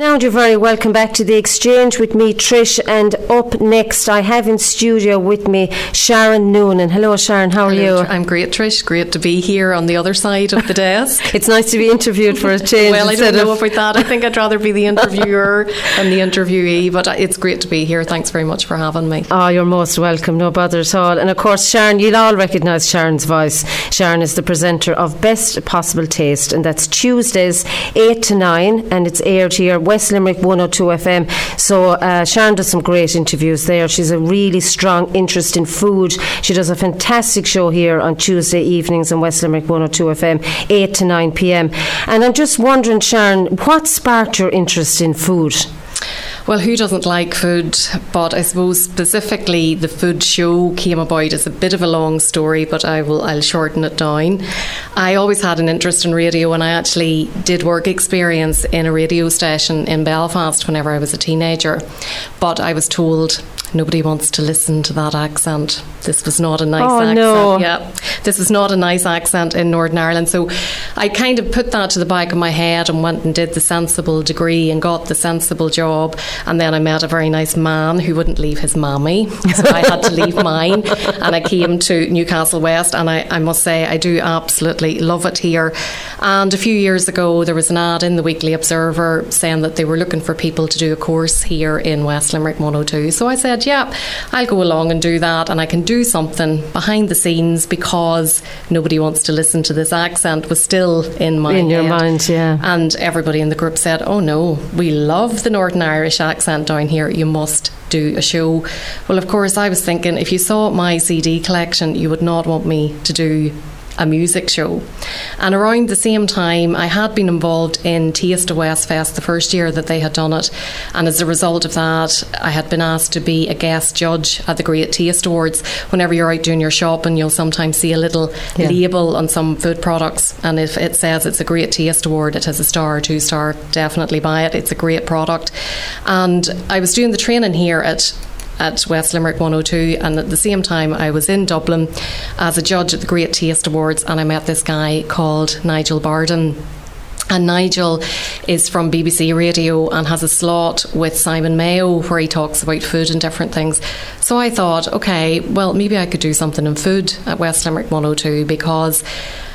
Now you're very welcome back to the exchange with me, Trish. And up next, I have in studio with me Sharon Noonan. Hello, Sharon. How are Hello, you? I'm great, Trish. Great to be here on the other side of the desk. it's nice to be interviewed for a change. well, I don't know about that. I think I'd rather be the interviewer than the interviewee, but it's great to be here. Thanks very much for having me. Oh, you're most welcome. No bother at all. And of course, Sharon, you'll all recognise Sharon's voice. Sharon is the presenter of Best Possible Taste, and that's Tuesdays, 8 to 9, and it's aired here, West Limerick 102 FM. So uh, Sharon does some great interviews there. She's a really strong interest in food. She does a fantastic show here on Tuesday evenings on West Limerick 102 FM, 8 to 9 pm. And I'm just wondering, Sharon, what sparked your interest in food? Well, who doesn't like food? But I suppose specifically the food show came about as a bit of a long story, but I will I'll shorten it down. I always had an interest in radio, and I actually did work experience in a radio station in Belfast whenever I was a teenager. But I was told nobody wants to listen to that accent. This was not a nice Oh, accent. no. Yeah, this was not a nice accent in Northern Ireland. So I kind of put that to the back of my head and went and did the sensible degree and got the sensible job. And then I met a very nice man who wouldn't leave his mammy. So I had to leave mine. And I came to Newcastle West. And I, I must say, I do absolutely love it here. And a few years ago, there was an ad in the Weekly Observer saying that they were looking for people to do a course here in West Limerick 102. So I said, yeah, I'll go along and do that. And I can do something behind the scenes because nobody wants to listen to this accent was still in my In your mind, yeah. And everybody in the group said, oh no, we love the Northern Irish accent down here. You must do a show. Well, of course, I was thinking if you saw my CD collection, you would not want me to do a music show. And around the same time, I had been involved in Taste of West Fest the first year that they had done it. And as a result of that, I had been asked to be a guest judge at the Great Taste Awards. Whenever you're out doing your shopping, you'll sometimes see a little Yeah. label on some food products. And if it says it's a Great Taste Award, it has a star or two star, definitely buy it. It's a great product. And I was doing the training here at at West Limerick 102 and at the same time I was in Dublin as a judge at the Great Taste Awards and I met this guy called Nigel Barden and Nigel is from BBC Radio and has a slot with Simon Mayo where he talks about food and different things. So I thought, okay, well, maybe I could do something in food at West Limerick 102 because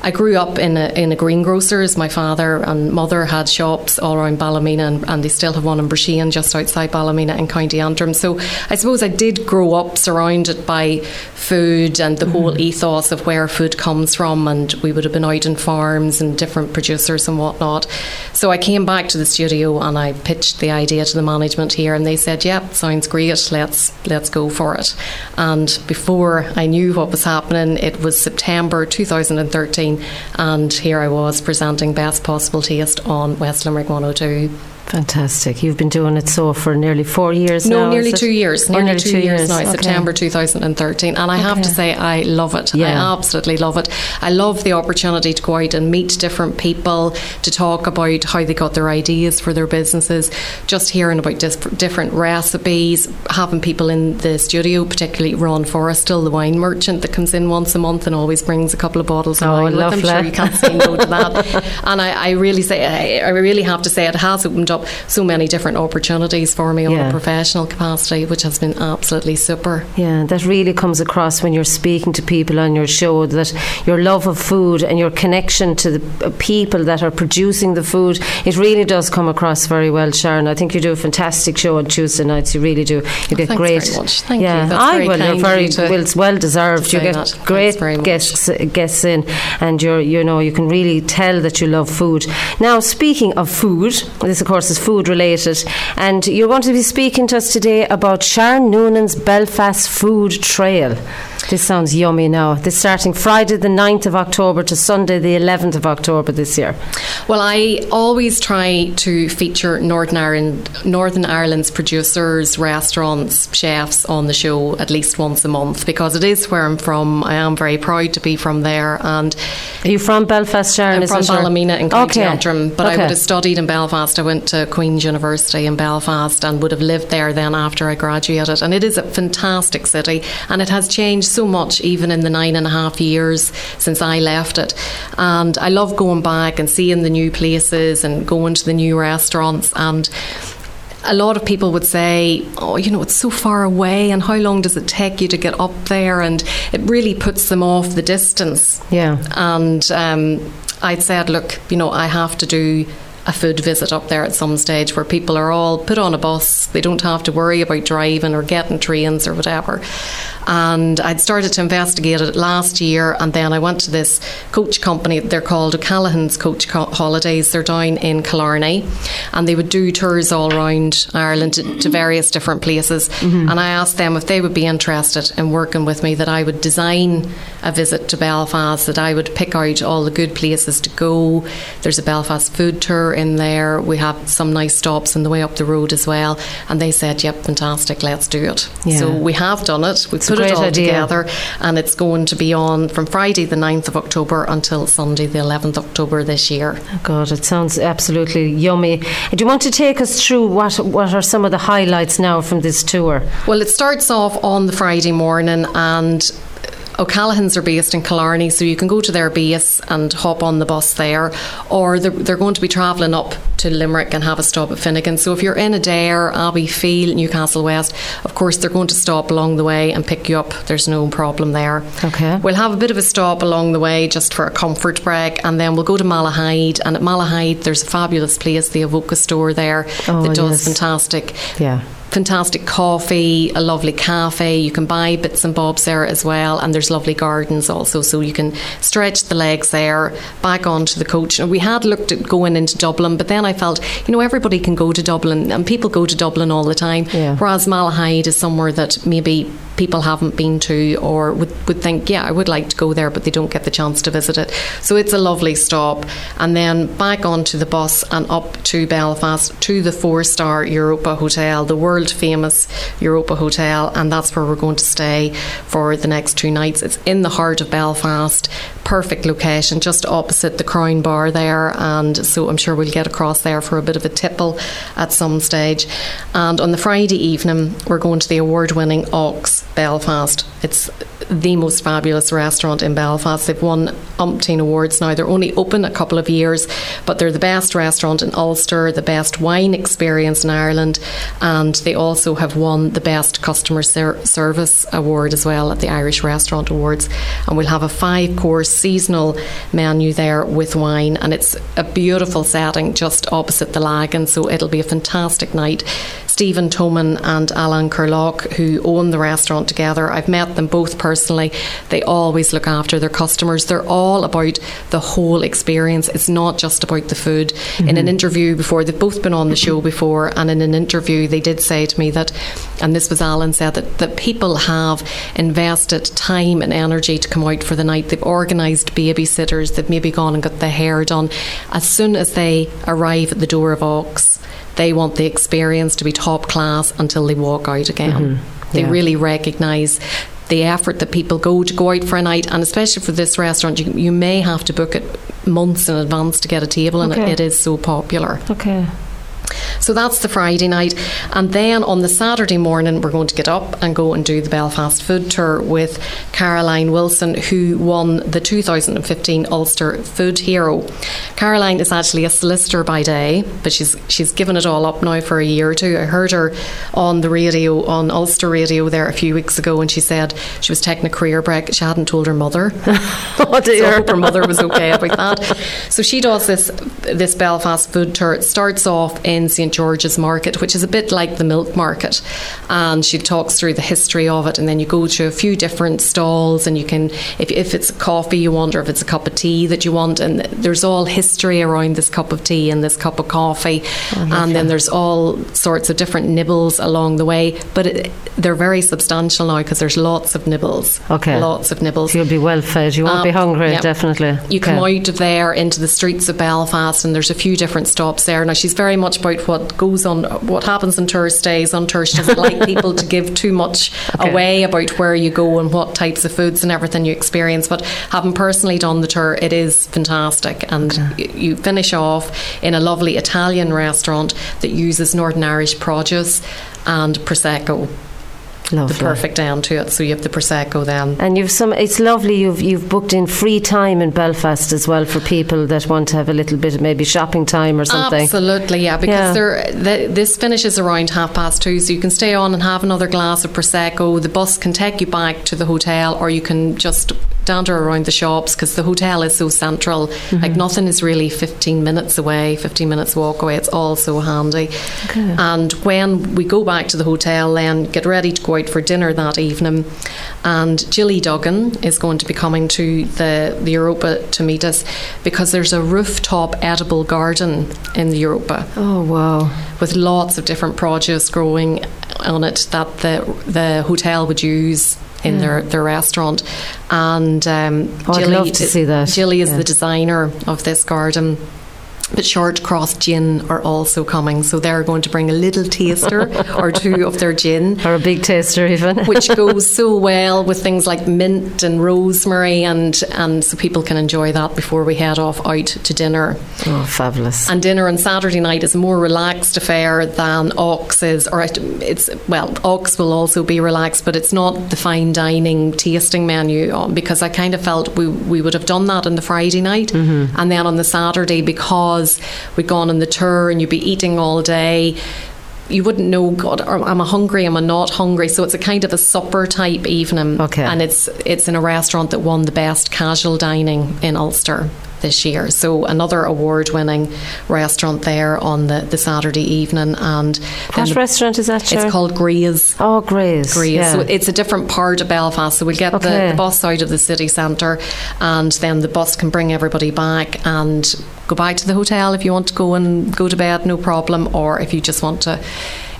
I grew up in a, in a greengrocer's. My father and mother had shops all around Ballymena and, and they still have one in Broughshane just outside Ballymena in County Antrim. So I suppose I did grow up surrounded by food and the whole mm-hmm. ethos of where food comes from and we would have been out in farms and different producers and whatnot. So I came back to the studio and I pitched the idea to the management here and they said, Yep, sounds great, let's let's go for it. And before I knew what was happening, it was September 2013 and here I was presenting Best Possible Taste on West Limerick 102. Fantastic. You've been doing it so for nearly four years No, now. nearly two years. Nearly, nearly two, two years, years. now, Okay. September 2013. And I have to say, I love it. Yeah. I absolutely love it. I love the opportunity to go out and meet different people, to talk about how they got their ideas for their businesses, just hearing about dis- different recipes, having people in the studio, particularly Ron Forrestal, the wine merchant that comes in once a month and always brings a couple of bottles of Oh, wine lovely. Sure, you can't say no to that. And I, I really say, I, I really have to say, it has opened up so many different opportunities for me on a professional capacity, which has been absolutely super. Yeah, that really comes across when you're speaking to people on your show that your love of food and your connection to the uh, people that are producing the food, it really does come across very well, Sharon. I think you do a fantastic show on Tuesday nights. You really do. You get thanks great. very much. Thank you. yeah, That's I well, you're very you well, it's well deserved. You get that. Great guests guests in, and you're you know you can really tell that you love food. Now, speaking of food, this of course is food related, and you're going to be speaking to us today about Sharon Noonan's Belfast Food Trail. This sounds yummy now. This starting Friday the 9th of October to Sunday the 11th of October this year. Well, I always try to feature Northern Ireland, Northern Ireland's producers, restaurants, chefs on the show at least once a month because it is where I'm from. I am very proud to be from there, and Are you from Belfast, Sharon? I'm from Ballymena in County Okay. Antrim, but I would have studied in Belfast. I went to Queen's University in Belfast and would have lived there then after I graduated. And it is a fantastic city, and it has changed so much, even in the nine and a half years since I left it. And I love going back and seeing the new places and going to the new restaurants and a lot of people would say, oh, you know, it's so far away, and how long does it take you to get up there? And it really puts them off the distance. Yeah. And um, I'd said, look, you know, I have to do a food visit up there at some stage where people are all put on a bus. They don't have to worry about driving or getting trains or whatever. And I'd started to investigate it last year, and then I went to this coach company. They're called O'Callaghan's Coach Holidays. They're down in Killarney, and they would do tours all around Ireland to, to various different places. Mm-hmm. And I asked them if they would be interested in working with me, that I would design a visit to Belfast, that I would pick out all the good places to go. There's a Belfast food tour in there. We have some nice stops on the way up the road as well. And they said, "Yep, fantastic, let's do it." Yeah. So we have done it. we've put it all idea. together, and it's going to be on from Friday the 9th of October until Sunday the 11th of October this year. Oh God, it sounds absolutely yummy. Do you want to take us through what what are some of the highlights now from this tour? Well, it starts off on the Friday morning and O'Callaghan's are based in Killarney, so you can go to their base and hop on the bus there, or they're, they're going to be travelling up to Limerick and have a stop at Finnegan. So if you're in Adare, Abbeyfeale, Newcastle West, of course they're going to stop along the way and pick you up. There's no problem there. Okay. We'll have a bit of a stop along the way just for a comfort break, and then we'll go to Malahide. And at Malahide, there's a fabulous place, the Avoca store there, oh, that does yes. fantastic. Yeah fantastic coffee, a lovely cafe. You can buy bits and bobs there as well, and there's lovely gardens also, so you can stretch the legs there. Back onto the coach. And we had looked at going into Dublin, but then I felt, you know, everybody can go to Dublin, and people go to Dublin all the time. Yeah. Whereas Malahide is somewhere that maybe people haven't been to or would, would think, yeah, I would like to go there, but they don't get the chance to visit it. So it's a lovely stop. And then back onto the bus and up to Belfast to the four star Europa Hotel, the world famous Europa Hotel, and that's where we're going to stay for the next two nights. It's in the heart of Belfast, perfect location, just opposite the Crown Bar there. And so I'm sure we'll get across there for a bit of a tipple at some stage. And on the Friday evening, we're going to the award winning Ox Belfast. It's the most fabulous restaurant in Belfast. They've won umpteen awards now. They're only open a couple of years, but they're the best restaurant in Ulster, the best wine experience in Ireland, and they also have won the best customer ser- service award as well at the Irish Restaurant Awards. And we'll have a five course seasonal menu there with wine, and it's a beautiful setting just opposite the Lagan, so it'll be a fantastic night. Stephen Toman and Alan Kerloc'h, who own the restaurant together, I've met them both personally. They always look after their customers. They're all about the whole experience. It's not just about the food. Mm-hmm. In an mm-hmm. interview before, they've both been on the show before, and in an interview, they did say to me that, and this was Alan said, that, that people have invested time and energy to come out for the night. They've organised babysitters, they've maybe gone and got their hair done. As soon as they arrive at the door of Ox, they want the experience to be top class until they walk out again. Mm-hmm. They really recognise the effort that people go to go out for a night, and especially for this restaurant, you, you may have to book it months in advance to get a table, and okay. it, it is so popular. Okay. So that's the Friday night. And then on the Saturday morning, we're going to get up and go and do the Belfast food tour with Caroline Wilson, who won the 2015 Ulster Food Hero. Caroline is actually a solicitor by day, but she's she's given it all up now for a year or two. I heard her on the radio, on Ulster radio there a few weeks ago, and she said she was taking a career break. She hadn't told her mother. oh dear. So I hope her mother was okay about that. So she does this this Belfast food tour. It starts off in St George's Market, which is a bit like the milk market. And she talks through the history of it, and then you go to a few different stalls, and you can, if, if it's coffee you want, or if it's a cup of tea that you want, and there's all history around this cup of tea and this cup of coffee, oh, and then there's all sorts of different nibbles along the way. But it, they're very substantial now because there's lots of nibbles. Okay, lots of nibbles. You'll be well fed. You won't um, be hungry. Yeah. Definitely. You okay. come out of there into the streets of Belfast, and there's a few different stops there. Now she's very much about what goes on, what happens on tour stays on tour. She doesn't like people to give too much okay. away about where you go and what types of foods and everything you experience. But having personally done the tour, it is fantastic. And okay. you finish off in a lovely Italian restaurant that uses Northern Irish produce and Prosecco Lovely. the perfect end to it. So you have the prosecco then. And you've some. It's lovely. You've you've booked in free time in Belfast as well for people that want to have a little bit of maybe shopping time or something. Absolutely, yeah. Because Yeah. there, the, this finishes around half past two, so you can stay on and have another glass of prosecco. The bus can take you back to the hotel, or you can just dander around the shops because the hotel is so central. Mm-hmm. Like nothing is really 15 minutes away, 15 minutes walk away. It's all so handy. And when we go back to the hotel, then get ready to go out for dinner that evening. And Jilly Duggan is going to be coming to the, the Europa to meet us because there's a rooftop edible garden in the Europa Oh wow! with lots of different produce growing on it that the the hotel would use in their, their restaurant. And um, Oh, I'd love to see that. Jilly is Yeah. the designer of this garden. But Shortcross Gin are also coming, so they're going to bring a little taster or two of their gin Or a big taster even. which goes so well with things like mint and rosemary, and and so people can enjoy that before we head off out to dinner. oh, fabulous. And dinner on Saturday night is a more relaxed affair than Ox's, or it- it's well, Ox will also be relaxed, but it's not the fine dining tasting menu uh, because I kind of felt we we would have done that on the Friday night, and then on the Saturday because we'd gone on the tour and you'd be eating all day. You wouldn't know, God, am I hungry? Am I not hungry? So it's a kind of a supper type evening, Okay. and it's it's in a restaurant that won the best casual dining in Ulster this year. So another award winning restaurant there on the, the Saturday evening and What the- restaurant is that? Sharon? it's called Greys. Oh, Grace. Greys. Yeah. So it's a different part of Belfast. So we'll get Okay. the, the bus out of the city centre and then the bus can bring everybody back and go back to the hotel if you want to go and go to bed, no problem. Or if you just want to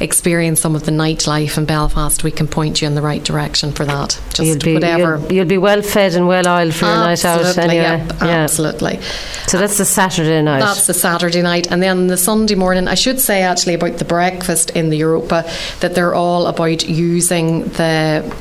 experience some of the nightlife in Belfast, we can point you in the right direction for that. Just you'll be, whatever. You'll, be well fed and well oiled for your night out Absolutely, anyway. yep, absolutely. So that's the Saturday night. That's the Saturday night. And then the Sunday morning, I should say actually about the breakfast in the Europa that they're all about using the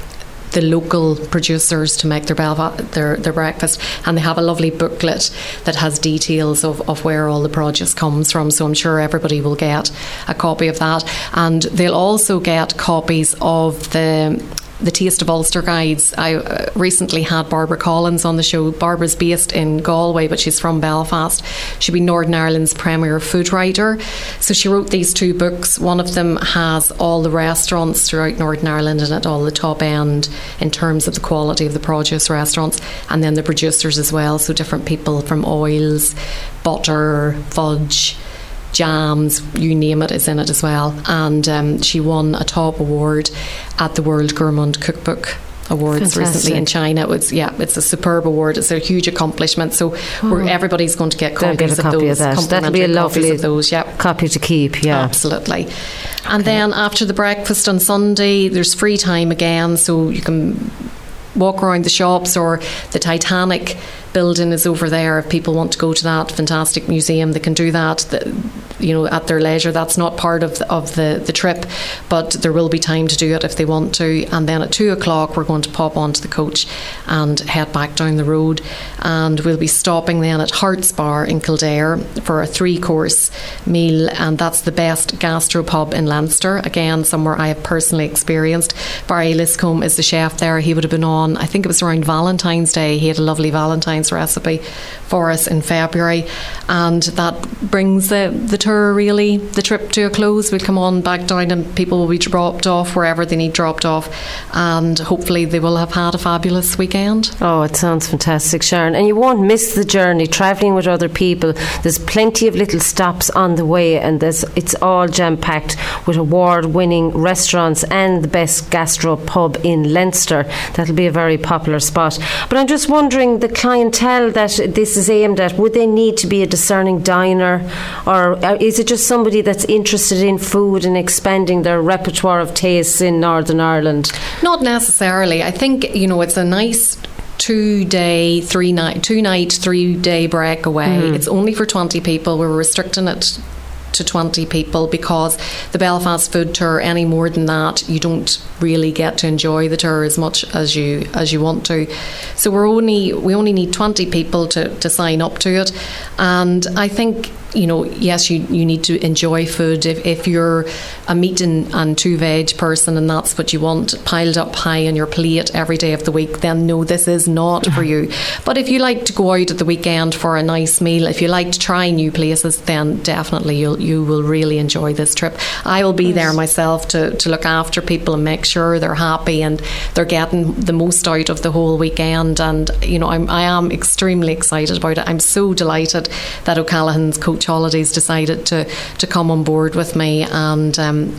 the local producers to make their Belva- their their breakfast and they have a lovely booklet that has details of, of where all the produce comes from. So I'm sure everybody will get a copy of that. And they'll also get copies of the the Taste of Ulster guides. I uh, recently had Barbara Collins on the show. Barbara's based in Galway, but she's from Belfast. She'd be Northern Ireland's premier food writer. So she wrote these two books. One of them has all the restaurants throughout Northern Ireland and at all the top end in terms of the quality of the produce restaurants, and then the producers as well. So different people from oils, butter, fudge jams, you name it, is in it as well. And um, she won a top award at the World Gourmand Cookbook. Awards recently in China. It was yeah, it's a superb award. It's a huge accomplishment. So we're, everybody's going to get copies get a of copy those. of that. That'll be a lovely of those. Yep. copy to keep. Yeah. Absolutely. And then after the breakfast on Sunday, there's free time again, so you can walk around the shops or the Titanic building is over there. If people want to go to that fantastic museum, they can do that. The, you know, at their leisure. That's not part of the, of the the trip, but there will be time to do it if they want to. And then at two o'clock, we're going to pop onto the coach and head back down the road, and we'll be stopping then at Harte's Bar in Kildare for a three course meal, and that's the best gastropub in Leinster. Again, somewhere I have personally experienced. Barry Liscombe is the chef there. He would have been on, I think it was around Valentine's Day. He had a lovely Valentine's recipe for us in February, and that brings the, the tour really, the trip to a close. We'll come on back down, and people will be dropped off wherever they need dropped off, and hopefully they will have had a fabulous weekend. Oh, it sounds fantastic, Sharon. And you won't miss the journey travelling with other people. There's plenty of little stops on the way, and there's, it's all jam packed with award winning restaurants and the best gastro pub in Leinster. That'll be a very popular spot. But I'm just wondering the clientele that this is aimed at, would they need to be a discerning diner, or uh, is it just somebody that's interested in food and expanding their repertoire of tastes in Northern Ireland? Not necessarily. I think you know it's a nice two day, three night, two night, three day breakaway. Mm. It's only for twenty people. We're restricting it to 20 people because the Belfast food tour any more than that you don't really get to enjoy the tour as much as you as you want to so we're only we only need 20 people to, to sign up to it and I think you know, yes, you, you need to enjoy food. If, if you're a meat and, and two veg person and that's what you want piled up high on your plate every day of the week, then no, this is not for you. But if you like to go out at the weekend for a nice meal, if you like to try new places, then definitely you'll you will really enjoy this trip. I will be there myself to, to look after people and make sure they're happy and they're getting the most out of the whole weekend. And you know, I'm I am extremely excited about it. I'm so delighted that O'Callaghan's Coach Holidays decided to to come on board with me, and um,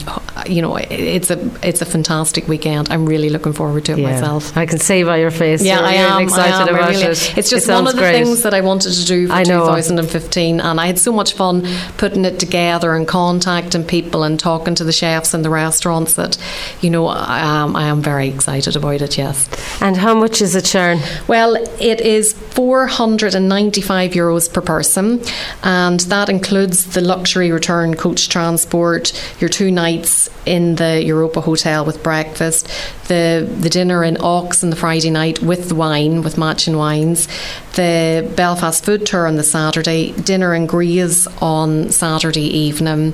you know, it's a it's a fantastic weekend. I'm really looking forward to it Yeah. myself. I can see by your face. Yeah, I really am. excited I am. About really- it. It's It just one of the great. things that I wanted to do for I know. 2015, and I had so much fun putting it together and contacting people and talking to the chefs in the restaurants that, you know, I am. I am very excited about it. Yes. And how much is it, Sharon? Well, it is 495 euros per person, and that includes the luxury return coach transport, your two nights in the Europa Hotel with breakfast, the the dinner in Ox on the Friday night with the wine, with matching wines, the Belfast food tour on the Saturday, dinner in Grease on Saturday evening,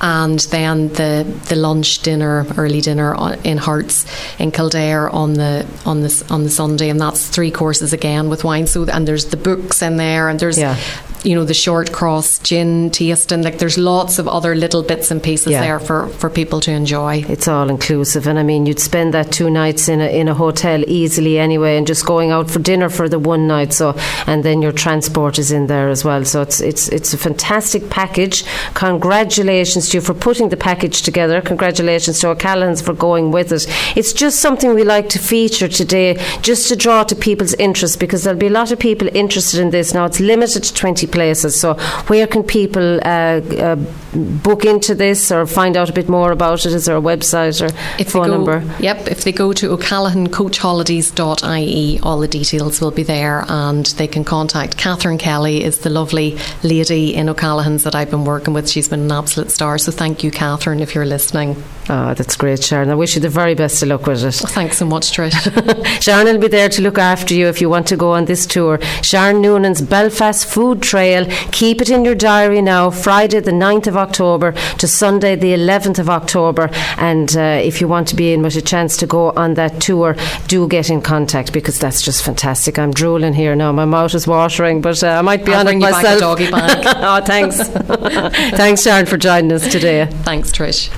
and then the the lunch dinner, early dinner in Harte's in Kildare on the on the on the Sunday, and that's three courses again with wine. So and there's the books in there, and there's Yeah. you know the Shortcross gin tasting. Like there's lots of other little bits and pieces Yeah. there for for people to enjoy. It's all inclusive, and I mean, you'd spend that two nights in a in a hotel easily anyway, and just going out for dinner for the one night. So, and then your transport is in there as well. So it's it's it's a fantastic package. Congratulations to you for putting the package together. Congratulations to O'Callaghan's for going with it. It's just something we like to feature today, just to draw to people's interest, because there'll be a lot of people interested in this now. It's limited to twenty places. So, where can people uh, uh, book into this or find out a bit more about it? Is there a website or If phone go, number? Yep, if they go to o'callaghancoachholidays.ie, all the details will be there and they can contact Catherine Kelly is the lovely lady in O'Callaghan's that I've been working with. She's been an absolute star. So thank you, Catherine, if you're listening. Oh, that's great, Sharon. I wish you the very best of luck with it. Thanks so much, Trish. Sharon will be there to look after you if you want to go on this tour. Sharon Noonan's Belfast Food Trail. Keep it in your diary now, Friday the 9th of October to Sunday the 11th of October. And uh, if you want to be in with a chance to go on that tour, do get in contact because that's just fantastic. I'm drooling here now. My mouth is watering, but uh, I might be I'll on bring it you back a myself. doggy bag. oh, thanks. thanks, Sharon, for joining us today. Thanks, Trish.